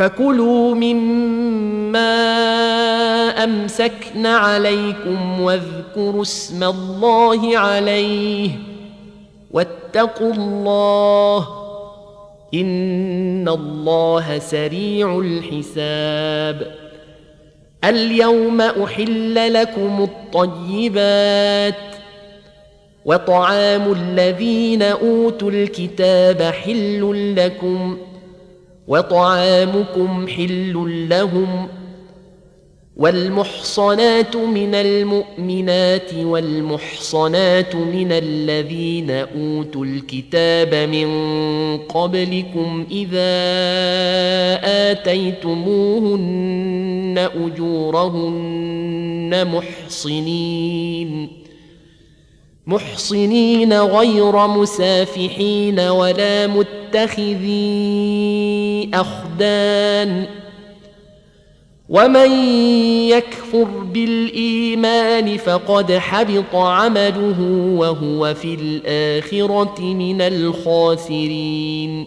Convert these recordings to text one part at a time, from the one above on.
فكلوا مما أمسكن عليكم واذكروا اسم الله عليه واتقوا الله إن الله سريع الحساب. اليوم أحل لكم الطيبات وطعام الذين أوتوا الكتاب حل لكم وطعامكم حل لهم والمحصنات من المؤمنات والمحصنات من الذين أوتوا الكتاب من قبلكم إذا آتيتموهن أجورهن محصنين محصنين غير مسافحين ولا متخذي أخدان. ومن يكفر بالإيمان فقد حبط عمله وهو في الآخرة من الخاسرين.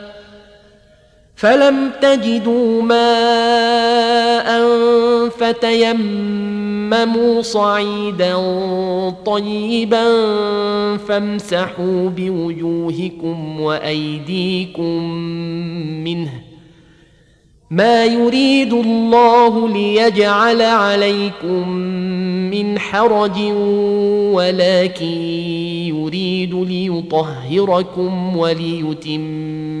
فلم تجدوا ماء فتيمموا صعيدا طيبا فامسحوا بوجوهكم وايديكم منه ما يريد الله ليجعل عليكم من حرج ولكن يريد ليطهركم وليتم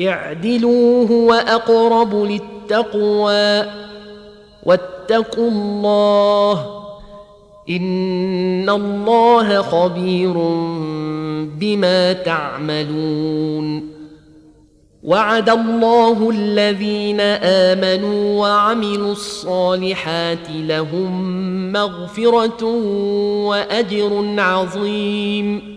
اعدلوا هو أقرب للتقوى واتقوا الله إن الله خبير بما تعملون وعد الله الذين آمنوا وعملوا الصالحات لهم مغفرة وأجر عظيم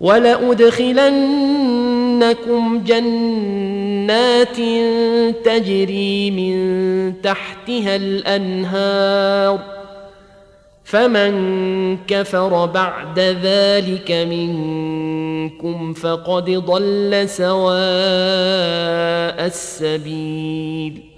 ولأدخلنكم جنات تجري من تحتها الأنهار فمن كفر بعد ذلك منكم فقد ضل سواء السبيل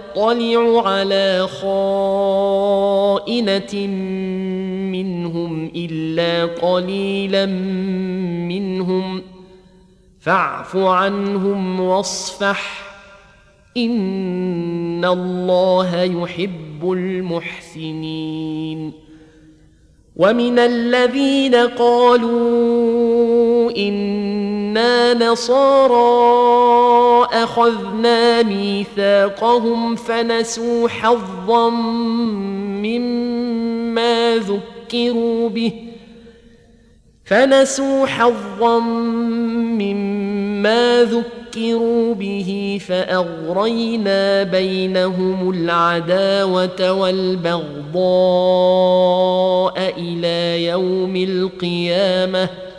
على خائنة منهم إلا قليلا منهم. فاعف عنهم واصفح. إن الله يحب المحسنين. ومن الذين قالوا إنا نصارى أخذنا ميثاقهم فنسوا حظا مما ذكروا به. فنسوا حظا مما ذكروا به فأغرينا بينهم العداوة والبغضاء إلى يوم القيامة.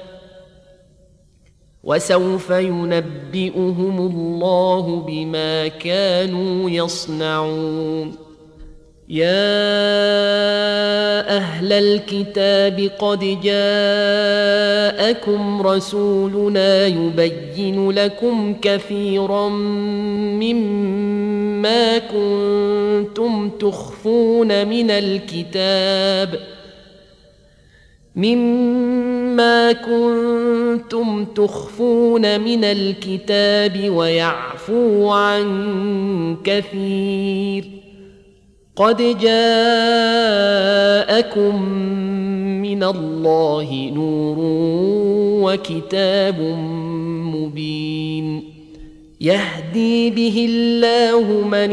وسوف ينبئهم الله بما كانوا يصنعون. يا أهل الكتاب قد جاءكم رسولنا يبين لكم كثيرا مما كنتم تخفون من الكتاب مما كنتم تخفون من الكتاب ويعفو عن كثير. قد جاءكم من الله نور وكتاب مبين. يهدي به الله من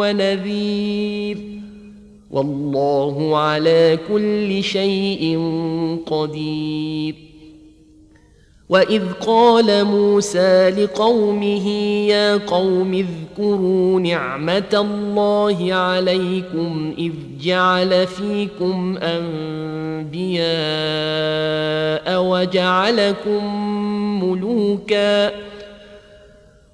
ونذير. والله على كل شيء قدير. وإذ قال موسى لقومه يا قوم اذكروا نعمة الله عليكم إذ جعل فيكم أنبياء وجعلكم ملوكا.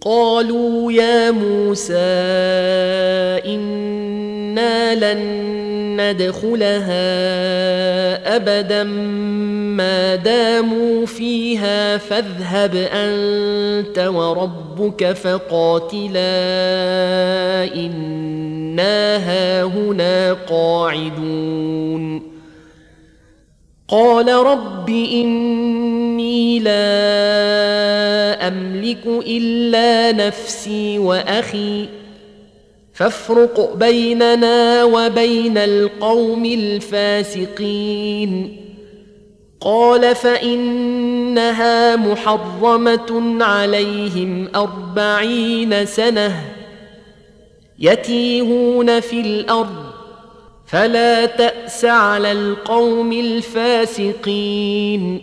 قالوا يا موسى إنا لن ندخلها أبدا ما داموا فيها فاذهب أنت وربك فقاتلا إنا هاهنا قاعدون. قال رب إني لا أملك إلا نفسي وأخي. فافرق بيننا وبين القوم الفاسقين. قال فإنها محرمة عليهم أربعين سنة. يتيهون في الأرض. فلا تأس على القوم الفاسقين.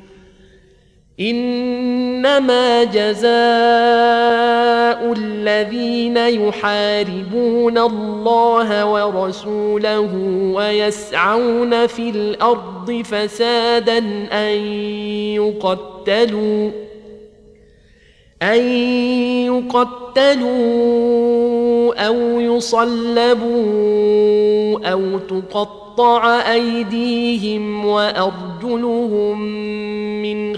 إنما جزاء الذين يحاربون الله ورسوله ويسعون في الأرض فسادا أن يقتلوا أن يقتلوا أو يصلبوا أو تقطع أيديهم وأرجلهم من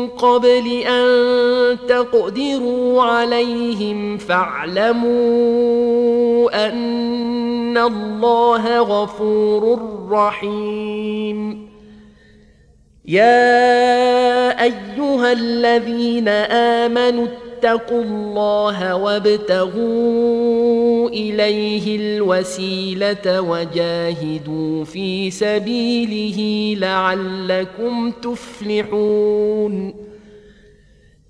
قبل أن تقدروا عليهم فاعلموا أن الله غفور رحيم. يا أيها الذين آمنوا اتقوا الله وابتغوا إليه الوسيلة وجاهدوا في سبيله لعلكم تفلحون.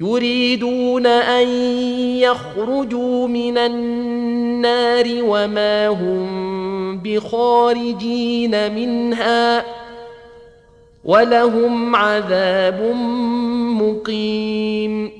يريدون أن يخرجوا من النار وما هم بخارجين منها ولهم عذاب مقيم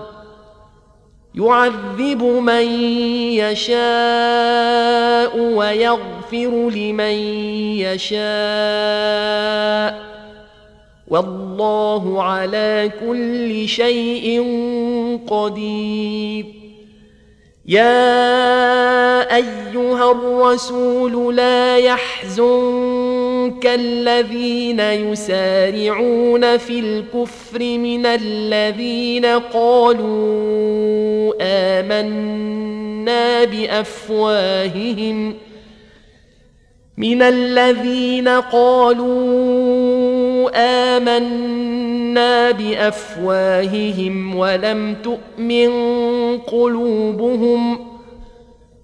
يعذب من يشاء ويغفر لمن يشاء. والله على كل شيء قدير. يا أيها الرسول لا يحزنك الذين يسارعون في الكفر من الذين قالوا آمنا بأفواههم من الذين قالوا آمنا بأفواههم ولم تؤمن قلوبهم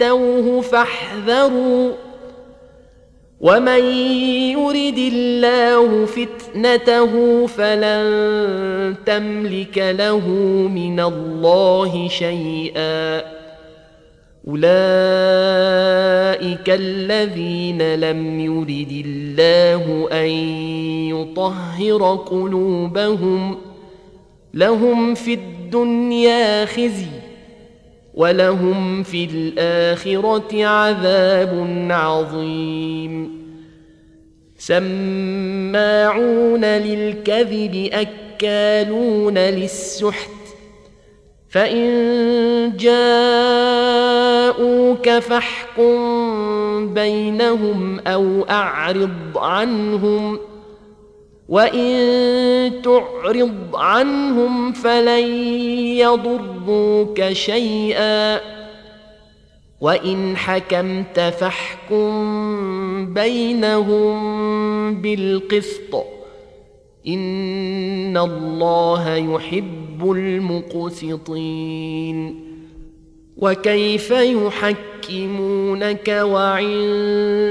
تؤتوه فاحذروا. ومن يرد الله فتنته فلن تملك له من الله شيئا. أولئك الذين لم يرد الله أن يطهر قلوبهم. لهم في الدنيا خزي. ولهم في الآخرة عذاب عظيم. سماعون للكذب أكالون للسحت. فإن جاءوك فاحكم بينهم أو أعرض عنهم. وان تعرض عنهم فلن يضروك شيئا وان حكمت فاحكم بينهم بالقسط ان الله يحب المقسطين وكيف يحكمونك وعندهم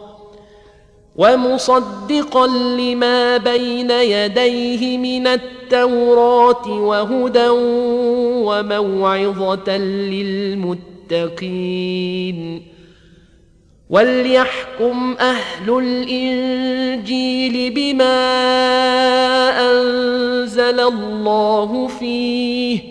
ومصدقا لما بين يديه من التوراة وهدى وموعظة للمتقين. وليحكم أهل الإنجيل بما أنزل الله فيه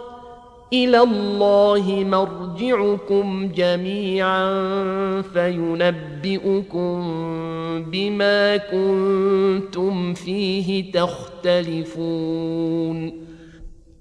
إلى الله مرجعكم جميعا فينبئكم بما كنتم فيه تختلفون.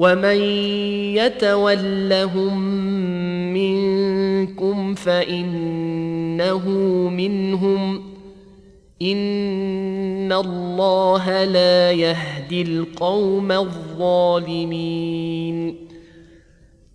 ومن يتولهم منكم فانه منهم ان الله لا يهدي القوم الظالمين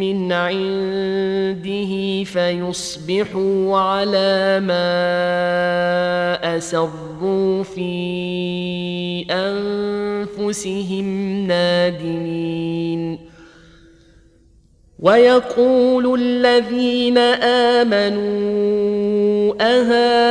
من عنده فيصبحوا على ما أسروا في أنفسهم نادمين. ويقول الذين آمنوا أهؤلاء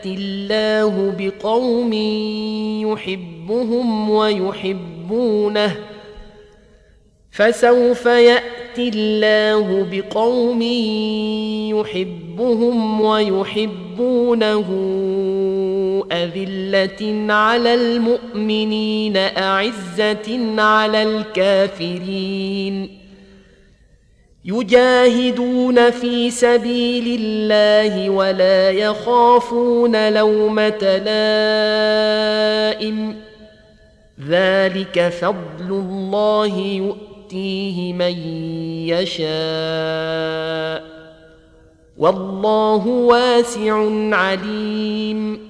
ياتي الله بقوم يحبهم ويحبونه فسوف ياتي الله بقوم يحبهم ويحبونه اذله على المؤمنين اعزه على الكافرين يجاهدون في سبيل الله ولا يخافون لومة لائم. ذلك فضل الله يؤتيه من يشاء. والله واسع عليم.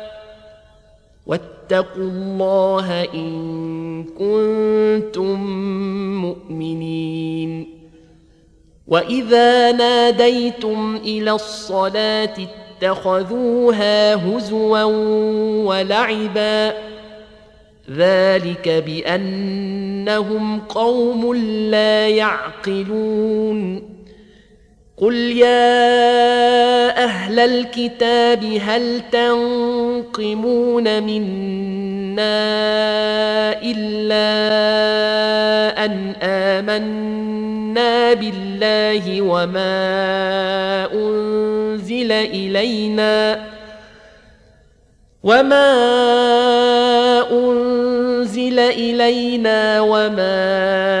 واتقوا الله إن كنتم مؤمنين. وإذا ناديتم إلى الصلاة اتخذوها هزوا ولعبا ذلك بأنهم قوم لا يعقلون. قل يا أهل الكتاب هل تنقمون منا الا ان امنا بالله وما انزل الينا وما انزل الينا وما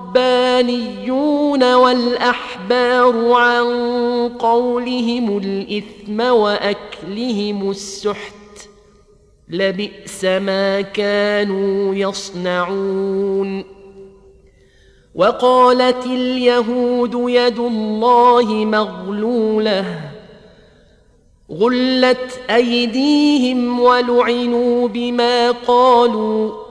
الربانيون والاحبار عن قولهم الاثم واكلهم السحت لبئس ما كانوا يصنعون وقالت اليهود يد الله مغلوله غلت ايديهم ولعنوا بما قالوا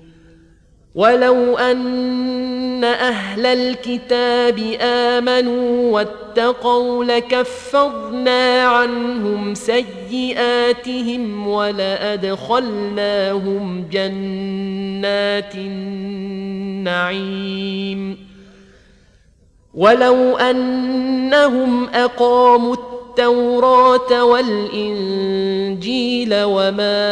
ولو ان أهل الكتاب امنوا واتقوا لكفرنا عنهم سيئاتهم ولادخلناهم جنات النعيم ولو انهم اقاموا التوراه والانجيل وما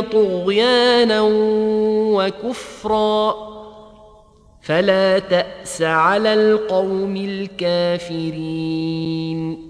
طغيانا وكفرا. فلا تأس على القوم الكافرين.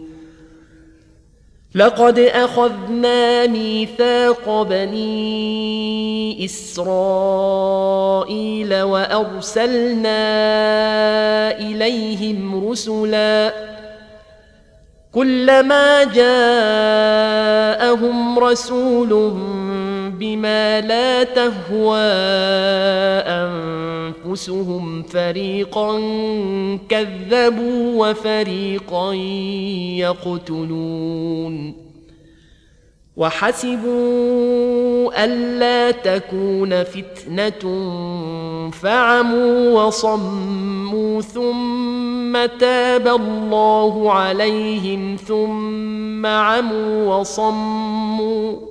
لقد أخذنا ميثاق بني إسرائيل وأرسلنا إليهم رسلا كلما جاءهم رسول بما لا تهوى أنفسهم فريقا كذبوا وفريقا يقتلون وحسبوا ألا تكون فتنة فعموا وصموا ثم تاب الله عليهم ثم عموا وصموا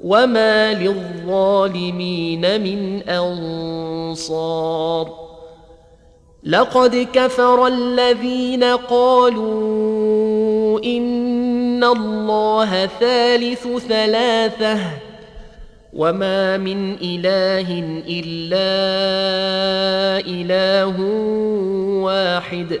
وما للظالمين من انصار لقد كفر الذين قالوا ان الله ثالث ثلاثة وما من اله الا اله واحد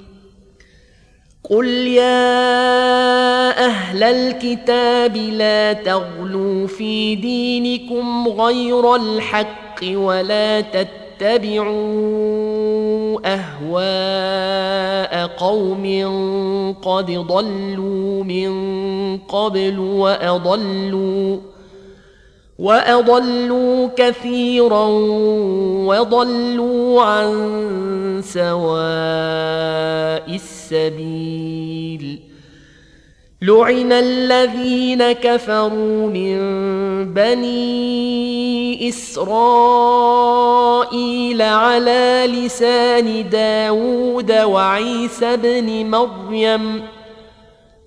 قل يا أهل الكتاب لا تغلوا في دينكم غير الحق ولا تتبعوا اهواء قوم قد ضلوا من قبل واضلوا وأضلوا كثيرا وضلوا عن سواء السبيل. لعن الذين كفروا من بني إسرائيل على لسان داود وعيسى بن مريم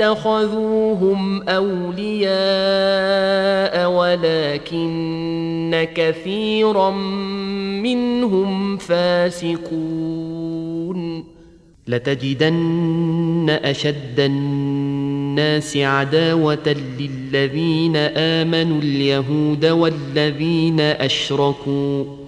اتخذوهم أولياء ولكن كثيرا منهم فاسقون. لتجدن أشد الناس عداوة للذين آمنوا اليهود والذين أشركوا.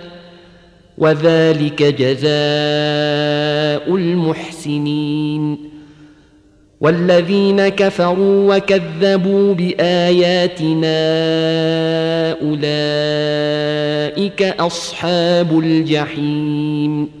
وذلك جزاء المحسنين والذين كفروا وكذبوا بآياتنا أولئك أصحاب الجحيم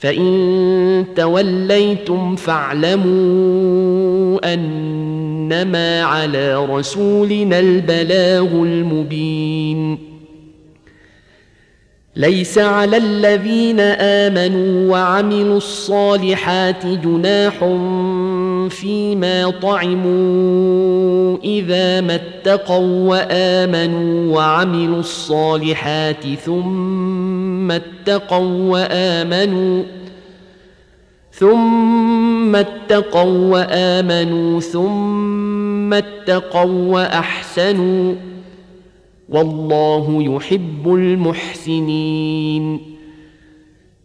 فإن توليتم فاعلموا أنما على رسولنا البلاغ المبين. ليس على الذين آمنوا وعملوا الصالحات جناح فيما طعموا إذا ما اتقوا وآمنوا وعملوا الصالحات ثم اتقوا وآمنوا ثم اتقوا وآمنوا ثم اتقوا وأحسنوا والله يحب المحسنين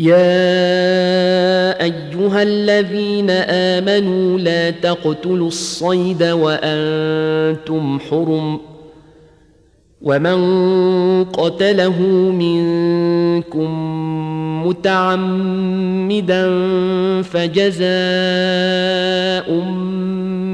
يا أيها الذين آمنوا لا تقتلوا الصيد وأنتم حرم ومن قتله منكم متعمدا فجزاء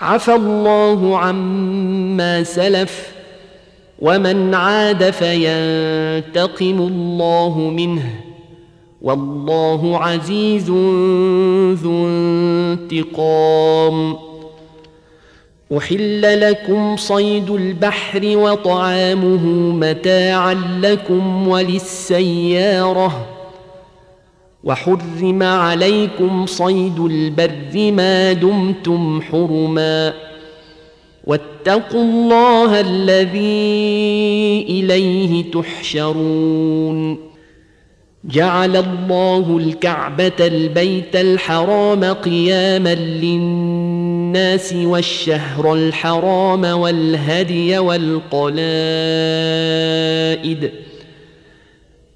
عفى الله عما سلف ومن عاد فينتقم الله منه والله عزيز ذو انتقام. أحل لكم صيد البحر وطعامه متاعا لكم وللسيارة وحرم عليكم صيد البر ما دمتم حرما واتقوا الله الذي إليه تحشرون جعل الله الكعبة البيت الحرام قياما للناس والشهر الحرام والهدي والقلائد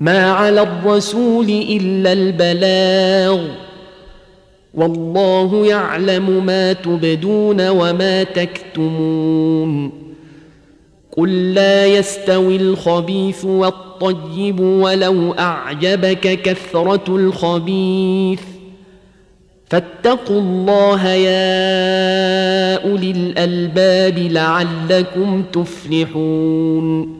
ما على الرسول إلا البلاغ والله يعلم ما تبدون وما تكتمون قل لا يستوي الخبيث والطيب ولو أعجبك كثرة الخبيث فاتقوا الله يا أولي الألباب لعلكم تفلحون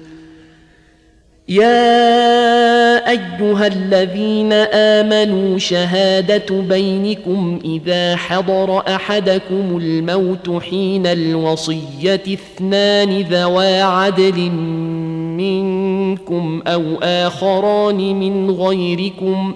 يا أيها الذين آمنوا شهادة بينكم إذا حضر أحدكم الموت حين الوصية اثنان ذوا عدل منكم أو آخران من غيركم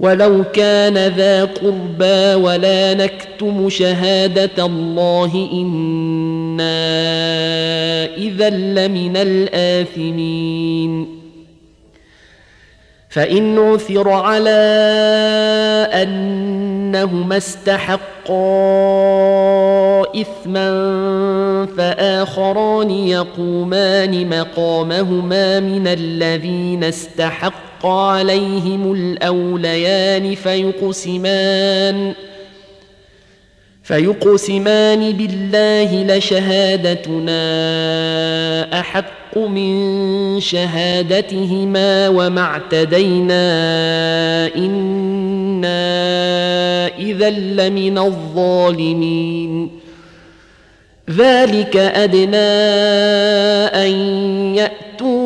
ولو كان ذا قربى ولا نكتم شهاده الله أنا اذا لمن الاثمين فان عثر على انهما استحقا اثما فاخران يقومان مقامهما من الذين استحقوا عليهم الأوليان فيقسمان فيقسمان بالله لشهادتنا أحق من شهادتهما وما اعتدينا إنا إذا لمن الظالمين. ذلك أدنى أن يأتي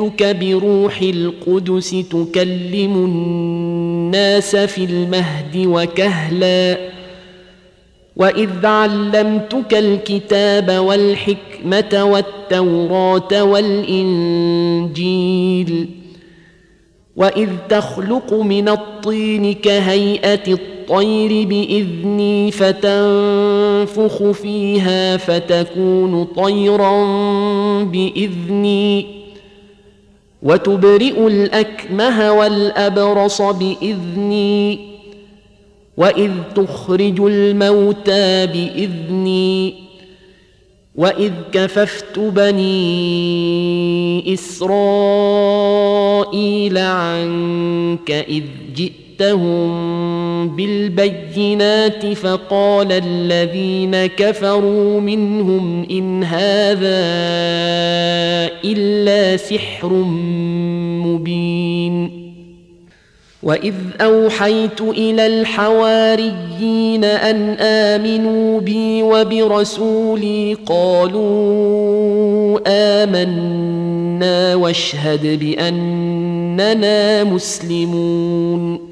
جئتك بروح القدس تكلم الناس في المهد وكهلا. وإذ علمتك الكتاب والحكمة والتوراة والإنجيل. وإذ تخلق من الطين كهيئة الطير بإذني فتنفخ فيها فتكون طيرا بإذني. وتبرئ الأكمه والأبرص بإذني وإذ تخرج الموتى بإذني وإذ كففت بني إسرائيل عنك إذ جئتهم بالبينات فقال الذين كفروا منهم إن هذا إلا سحر مبين. واذ اوحيت إلى الحواريين ان امنوا بي وبرسولي قالوا امنا واشهد باننا مسلمون.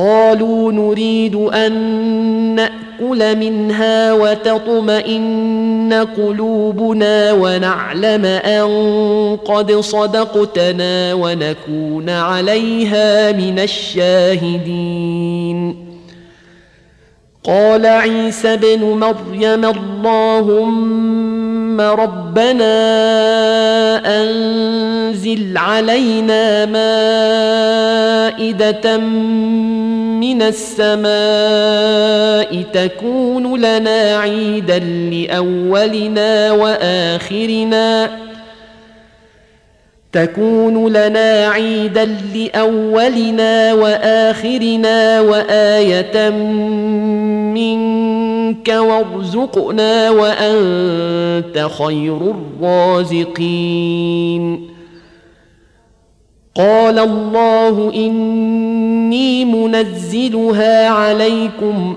قالوا نريد أن نأكل منها وتطمئن قلوبنا ونعلم أن قد صدقتنا ونكون عليها من الشاهدين. قال عيسى ابن مريم اللهم ربنا انزل علينا مائده من السماء تكون لنا عيدا لاولنا واخرنا تكون لنا عيدا لاولنا واخرنا وايه منك وارزقنا وأنت خير الرازقين. قال الله إني منزلها عليكم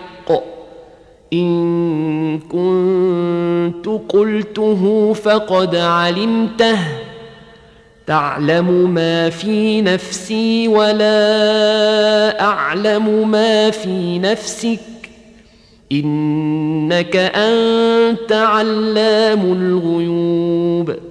إن كنت قلته فقد علمته. تعلم ما في نفسي ولا أعلم ما في نفسك. إنك أنت علام الغيوب.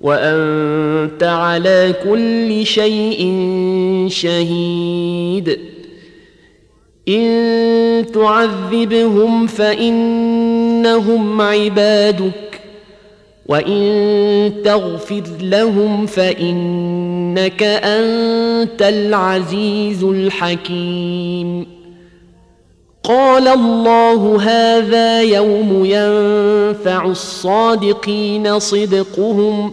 وأنت على كل شيء شهيد. إن تعذبهم فإنهم عبادك وإن تغفر لهم فإنك أنت العزيز الحكيم. قال الله هذا يوم ينفع الصادقين صدقهم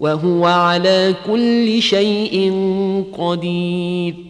وهو على كل شيء قدير.